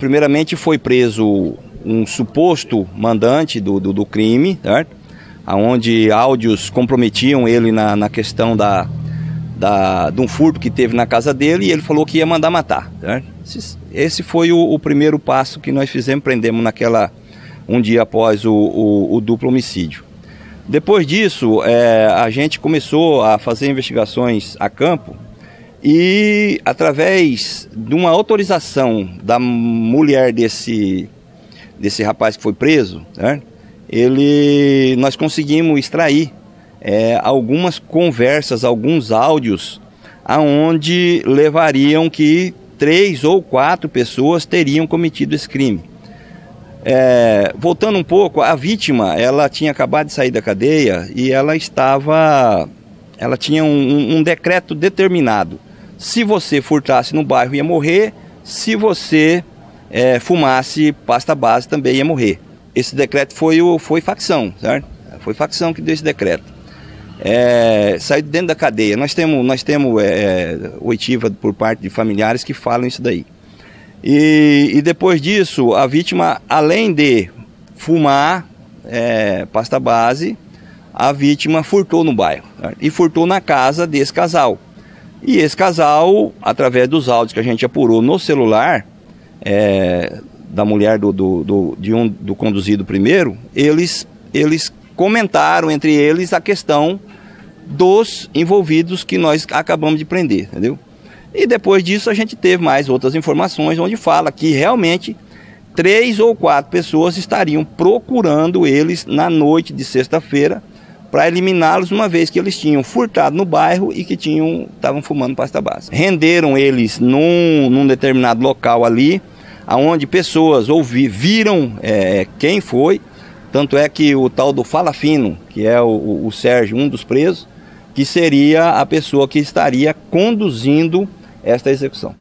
primeiramente foi preso um suposto mandante do, do, do crime, certo? Onde áudios comprometiam ele na, na questão da, da, de um furto que teve na casa dele e ele falou que ia mandar matar. Certo? Esse foi o, o primeiro passo que nós fizemos, prendemos naquela um dia após o, o, o duplo homicídio. Depois disso, é, a gente começou a fazer investigações a campo e através de uma autorização da mulher desse, desse rapaz que foi preso, né, ele, nós conseguimos extrair é, algumas conversas, alguns áudios, aonde levariam que três ou quatro pessoas teriam cometido esse crime. É, voltando um pouco, a vítima, ela tinha acabado de sair da cadeia e ela estava, ela tinha um, um decreto determinado se você furtasse no bairro, ia morrer. Se você é, fumasse pasta base, também ia morrer. Esse decreto foi, o, foi facção, certo? Foi facção que deu esse decreto. É, saiu dentro da cadeia. Nós temos, nós temos é, oitiva por parte de familiares que falam isso daí. E, e depois disso, a vítima, além de fumar é, pasta base, a vítima furtou no bairro certo? e furtou na casa desse casal. E esse casal, através dos áudios que a gente apurou no celular, é, da mulher do, do, do, de um, do conduzido primeiro, eles, eles comentaram entre eles a questão dos envolvidos que nós acabamos de prender, entendeu? E depois disso a gente teve mais outras informações onde fala que realmente três ou quatro pessoas estariam procurando eles na noite de sexta-feira para eliminá-los, uma vez que eles tinham furtado no bairro e que tinham estavam fumando pasta base. Renderam eles num, num determinado local ali, aonde pessoas ouvi, viram é, quem foi, tanto é que o tal do Fala Fino, que é o, o Sérgio, um dos presos, que seria a pessoa que estaria conduzindo esta execução.